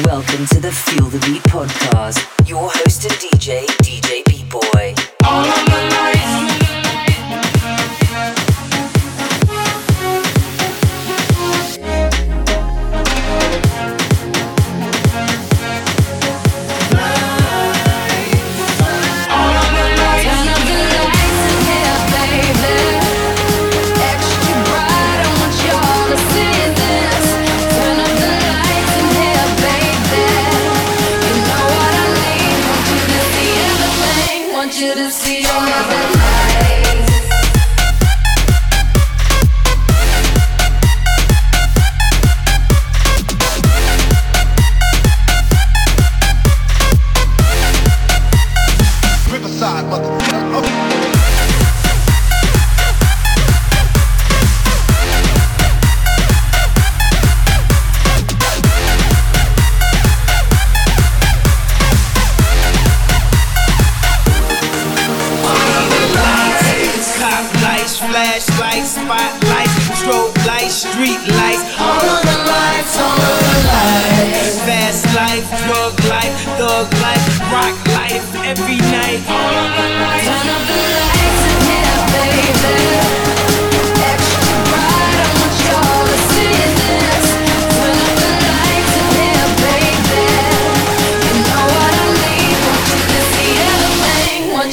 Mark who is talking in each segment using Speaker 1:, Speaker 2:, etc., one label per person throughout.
Speaker 1: Welcome to the Feel the Beat podcast. Your host and DJ, DJ Beat Boy.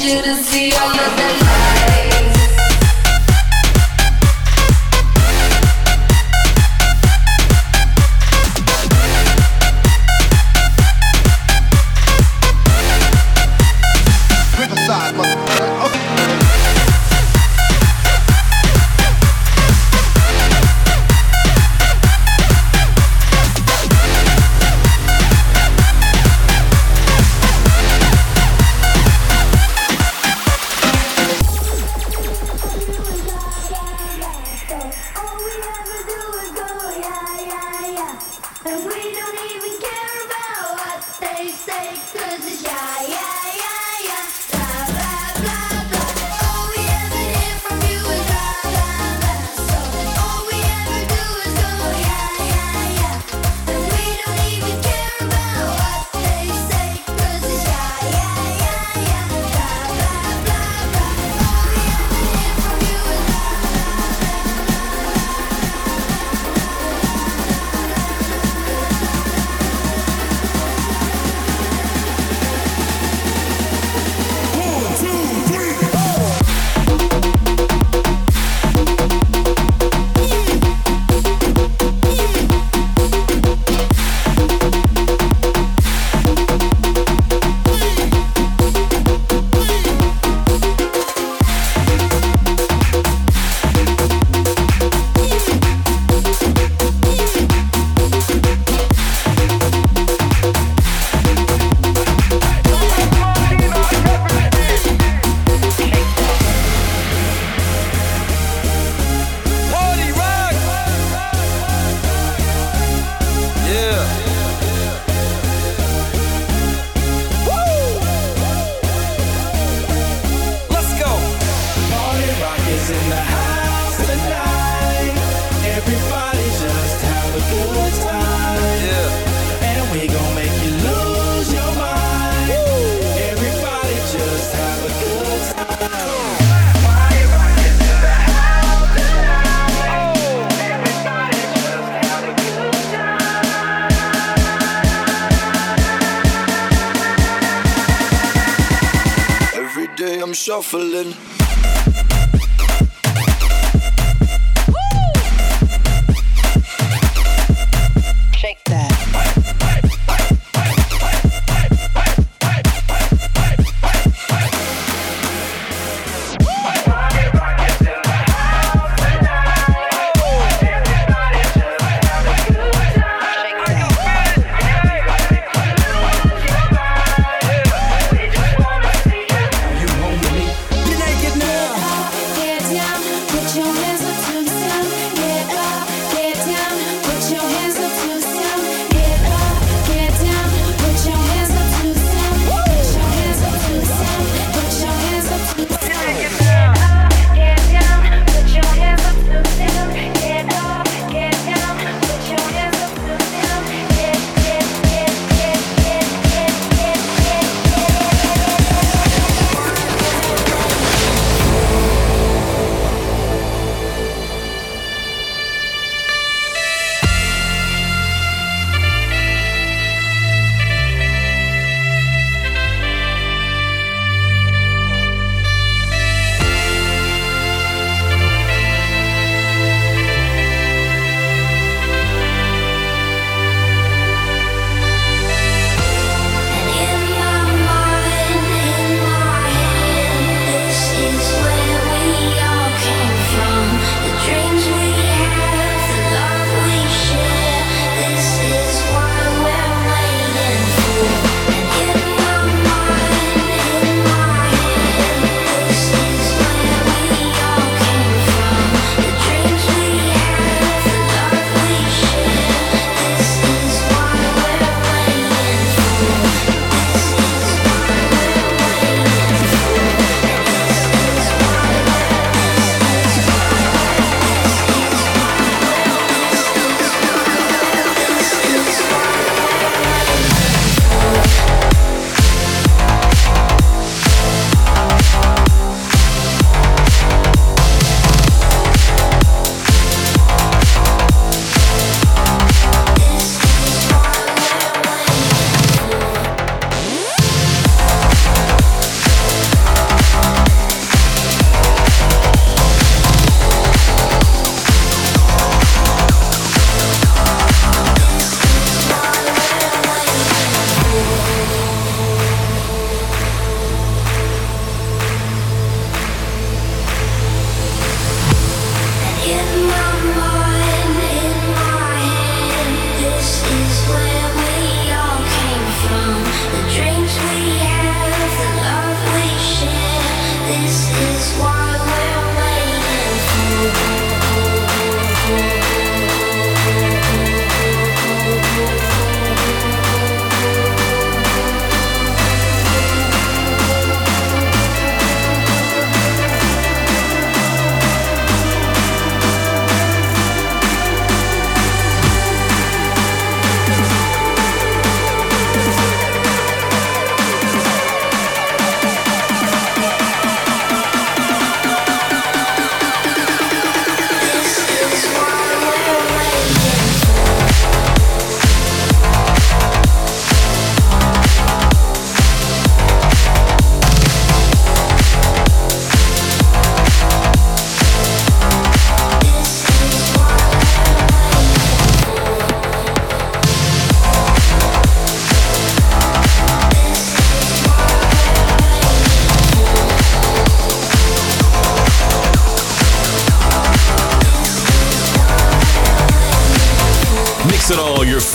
Speaker 2: Shuffling.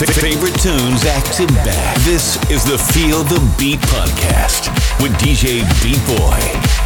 Speaker 3: F- favorite tunes acted back. This is the Feel the Beat podcast with DJ Beat Boy.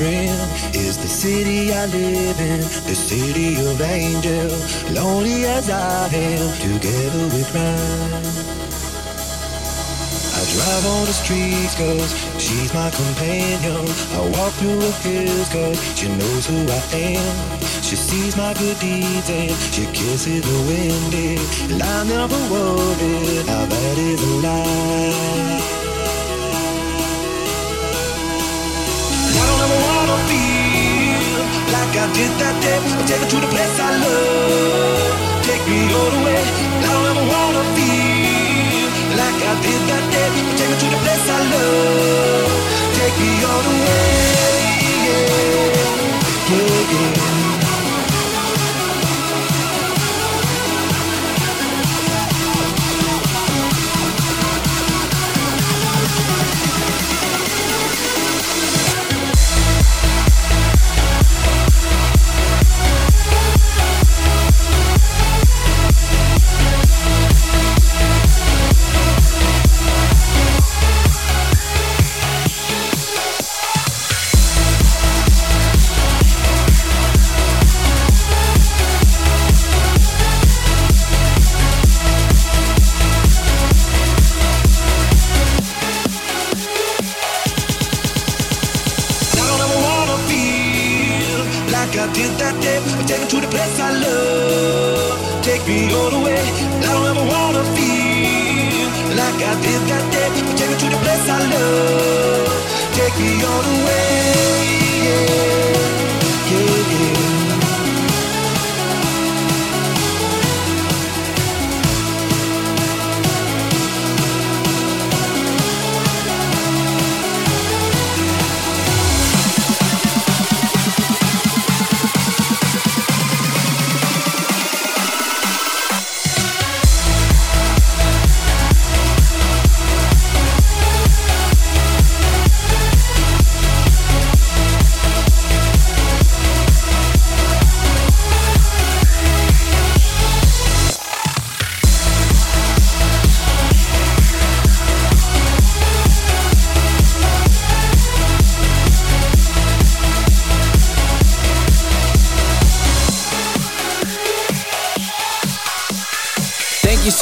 Speaker 4: Is the city I live in, the city of angels. Lonely as I am, together we cry. I drive on the streets cause she's my companion. I walk through the fields cause she knows who I am. She sees my good deeds and she kisses the wind. And I never worry how that is a lie. I did that day. Take her to the place I love. Take me all the way. I don't ever wanna feel like I did that day. Take me to the place I love. Take me all the way. Yeah, yeah, yeah.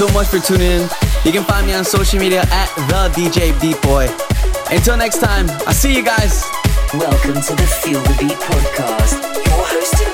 Speaker 5: So much for tuning in. You can find me on social media at the DJ Beat Boy. Until next time, I'll see you guys.
Speaker 2: Welcome to the Feel the Beat podcast. Your host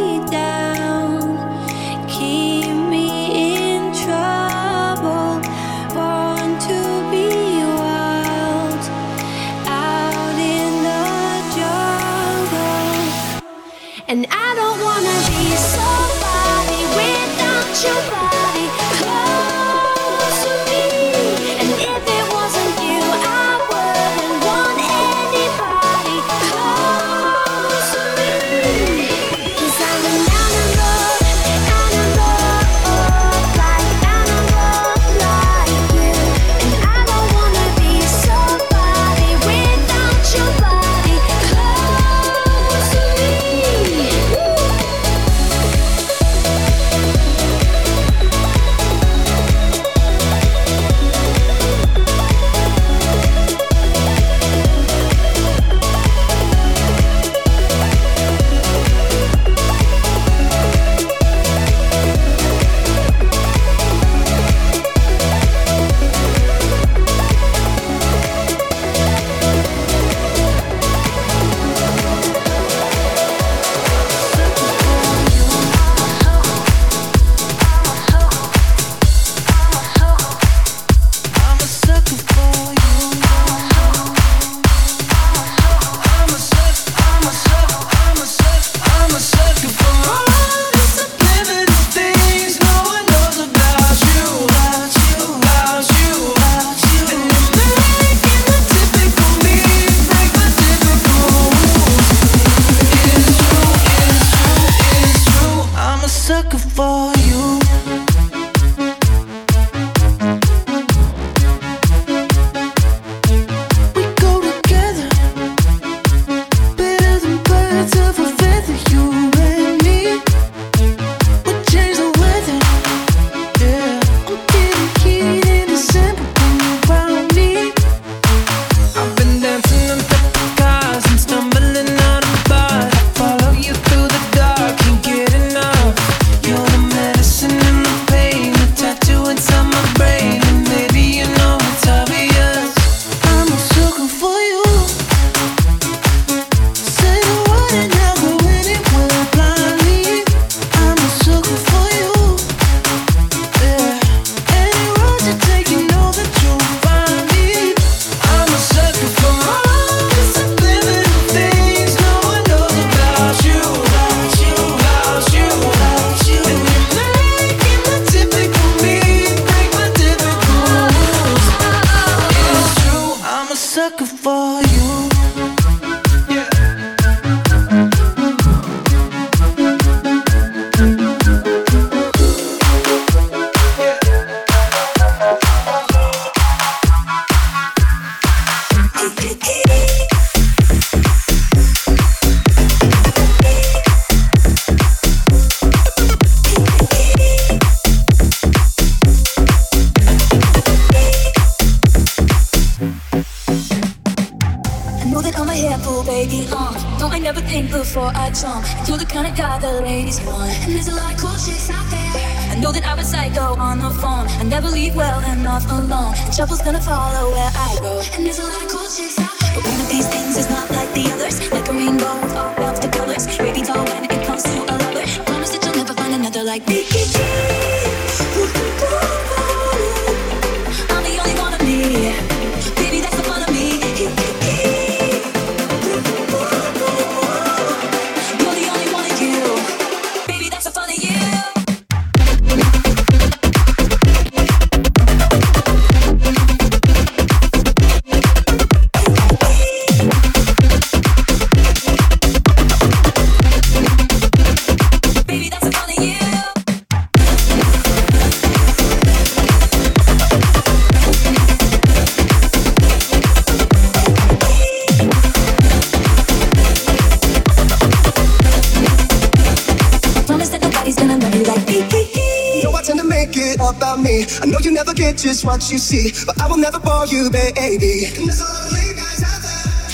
Speaker 6: make it about me. I know you never get just what you see, but I will never bore you, baby.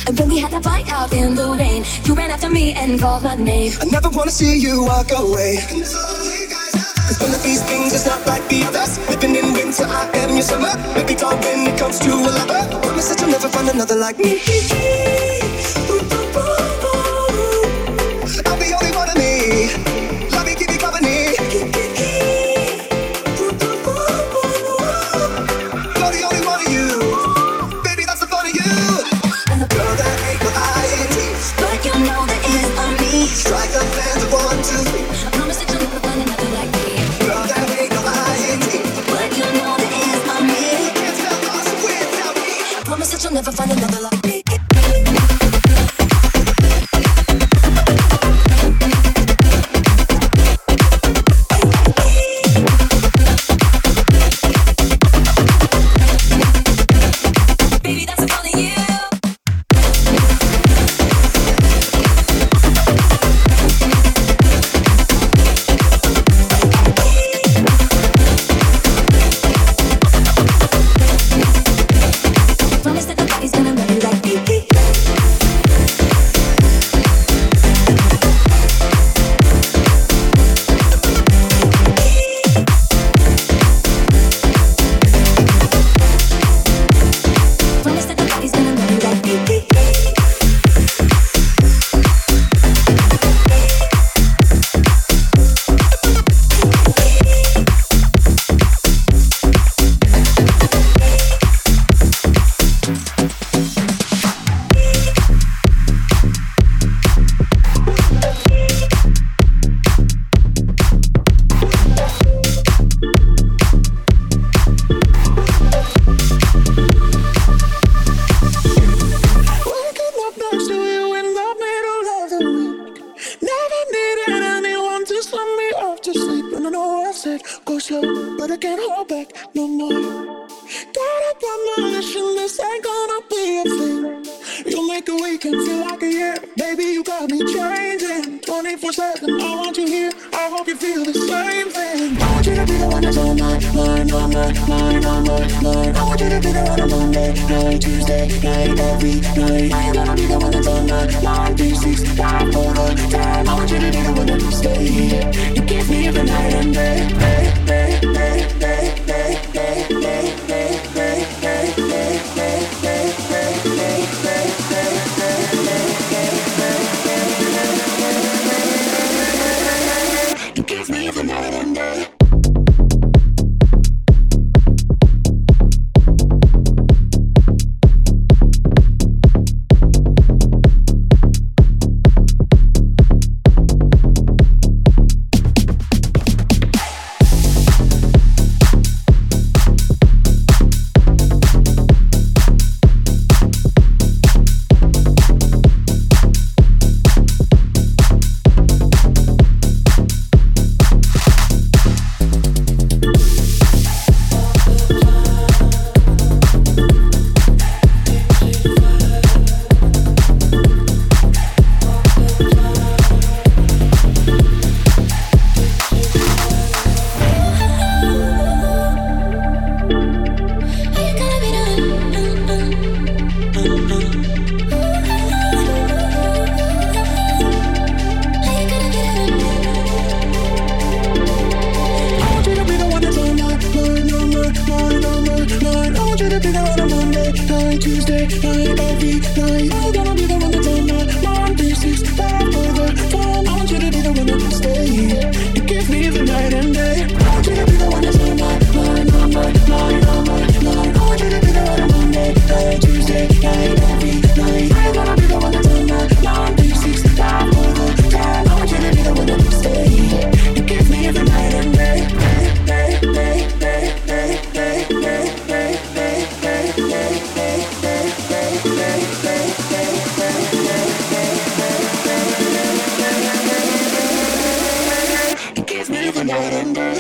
Speaker 6: And
Speaker 7: when we had that fight out in the rain, you ran after me and called my name.
Speaker 6: I never wanna see you walk away. Cause one of these things is not like the others. Living in winter, I am your summer. Maybe dark when it comes to a lover. Promise that you'll never find another like me. and I end it.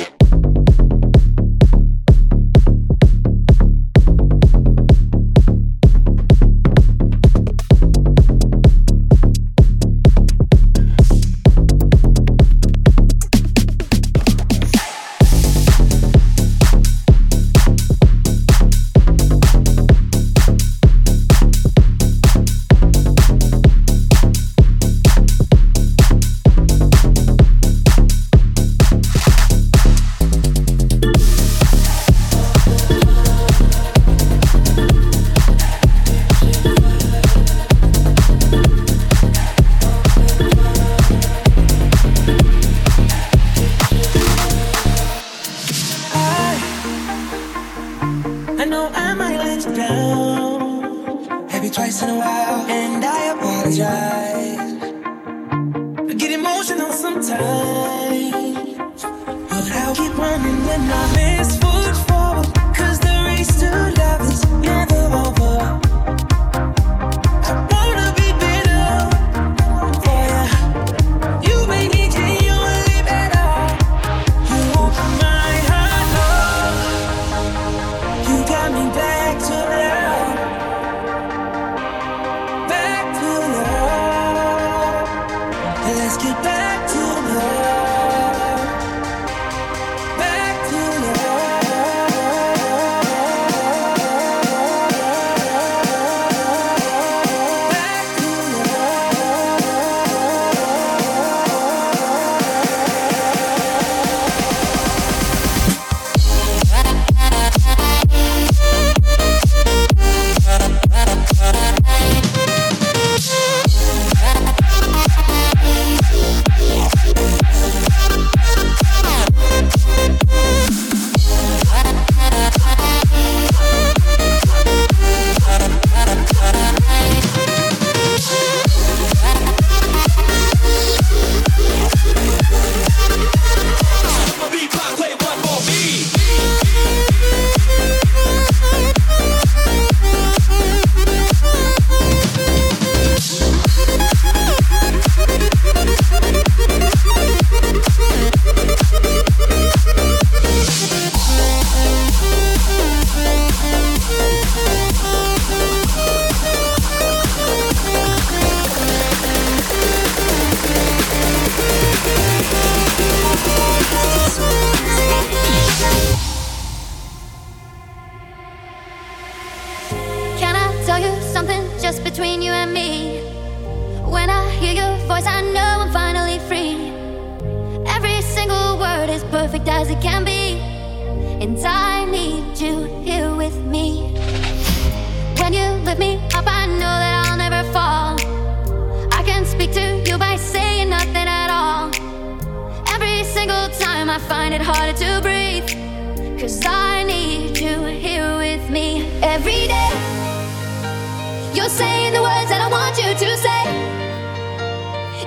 Speaker 6: saying the words that I
Speaker 7: want you to say.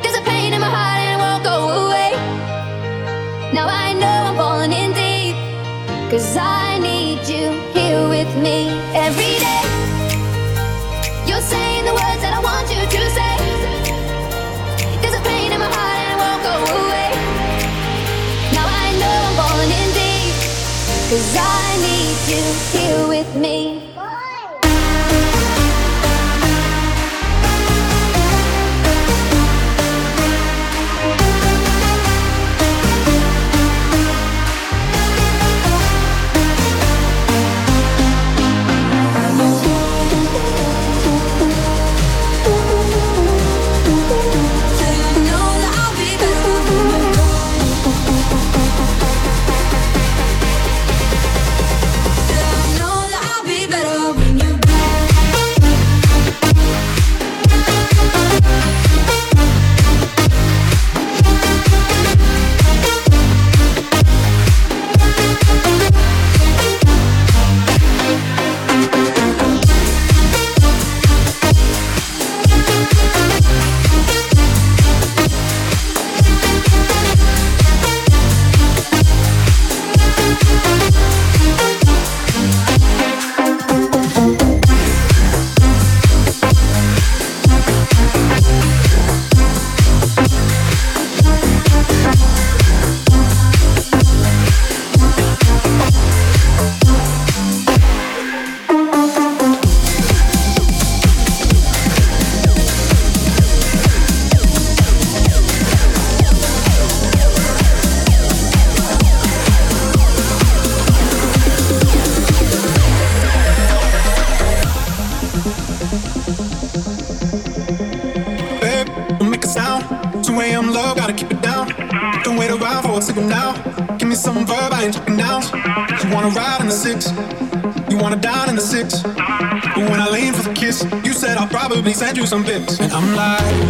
Speaker 6: There's a pain in my heart and it won't go away. Now I know I'm falling in deep. Cause I need you here with me every day. You're saying the words that I want you to say. There's a pain in my heart and it
Speaker 2: won't go
Speaker 8: away. Now I know I'm falling in deep. Cause I need you here with me. Send you some pics. And I'm like,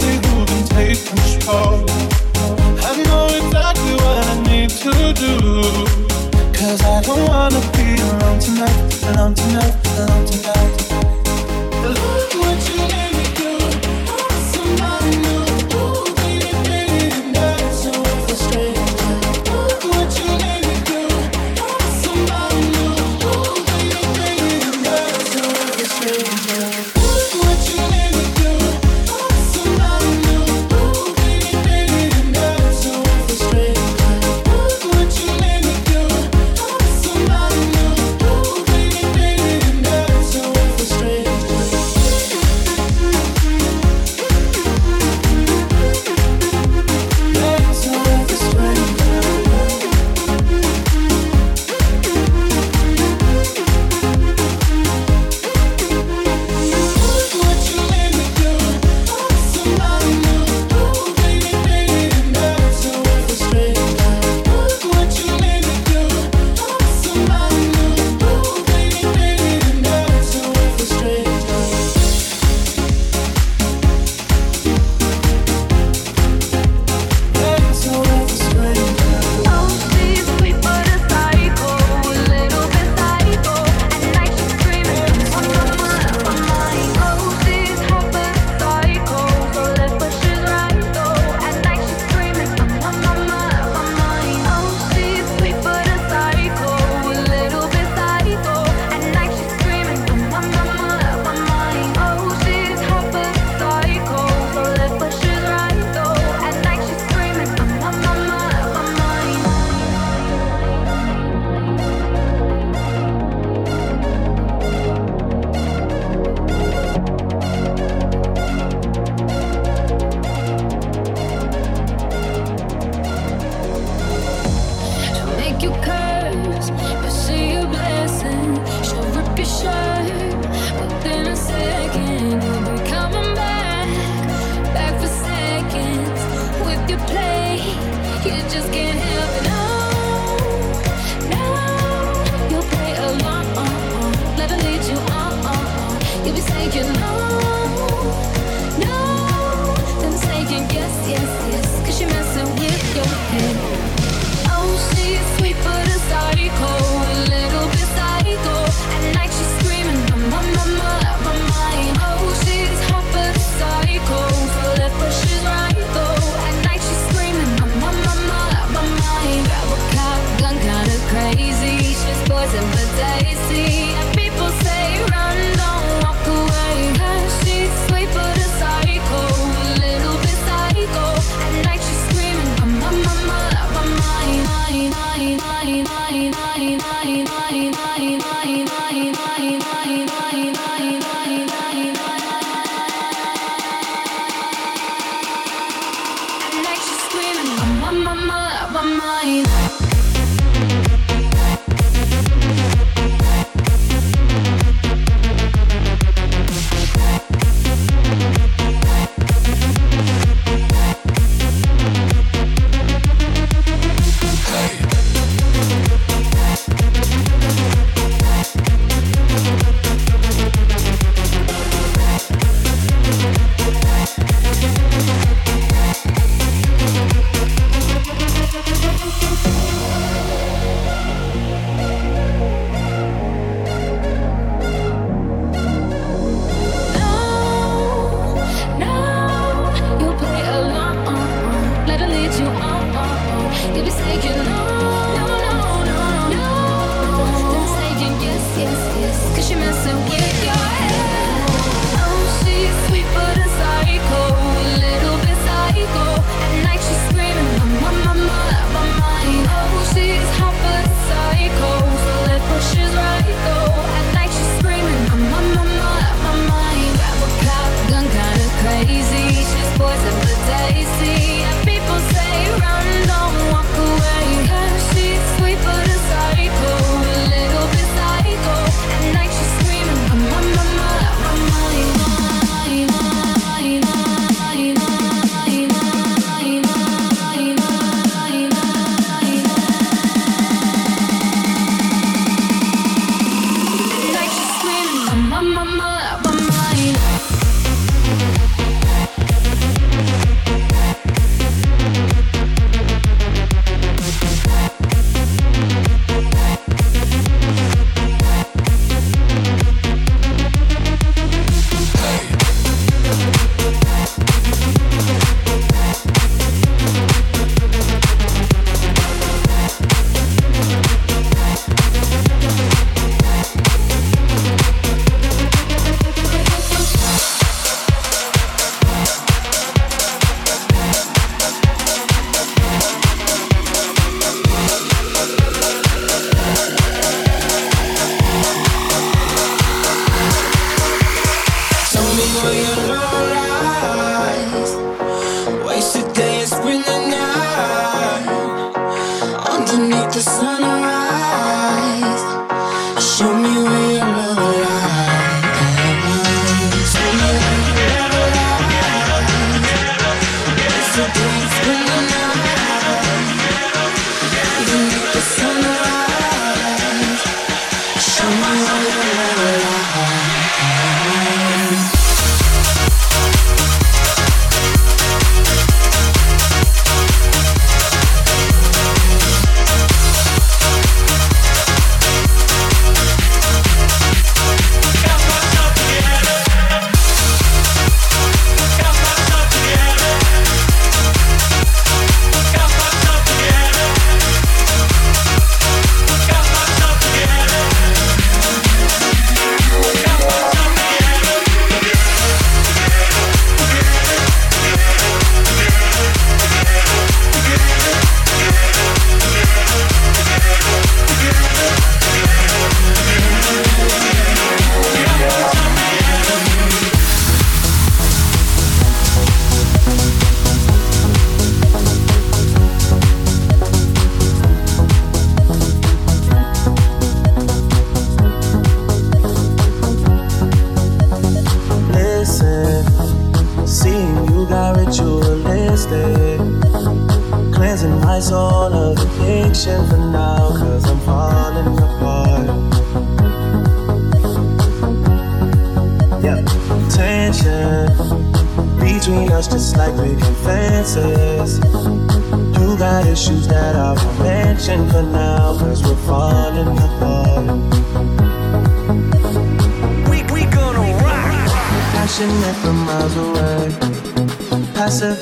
Speaker 2: who can take. I know exactly what I need to do. Cause I don't wanna be alone tonight, alone tonight.
Speaker 9: want my,
Speaker 10: my, my, my.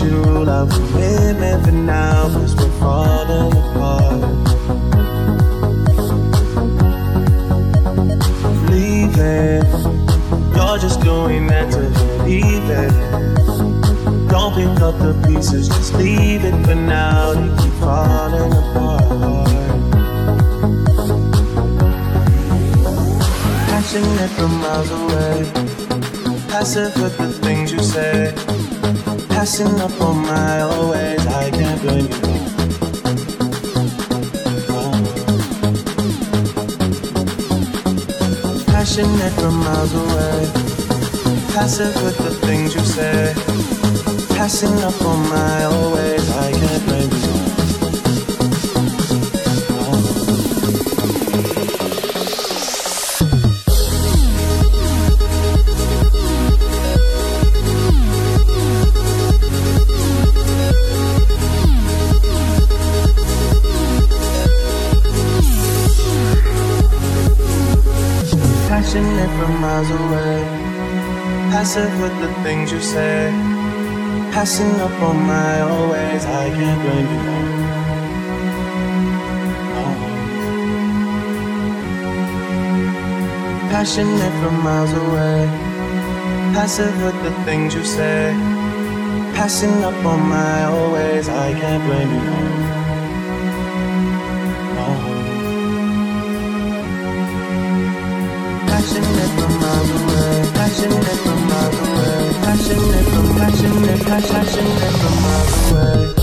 Speaker 4: you. Passive with the things you say. Passing up on my always. I can't blame you. Passionate from miles away. Passive with the things you say. Passing up on my always. I can't blame you. No. From passionate, passionate from miles away.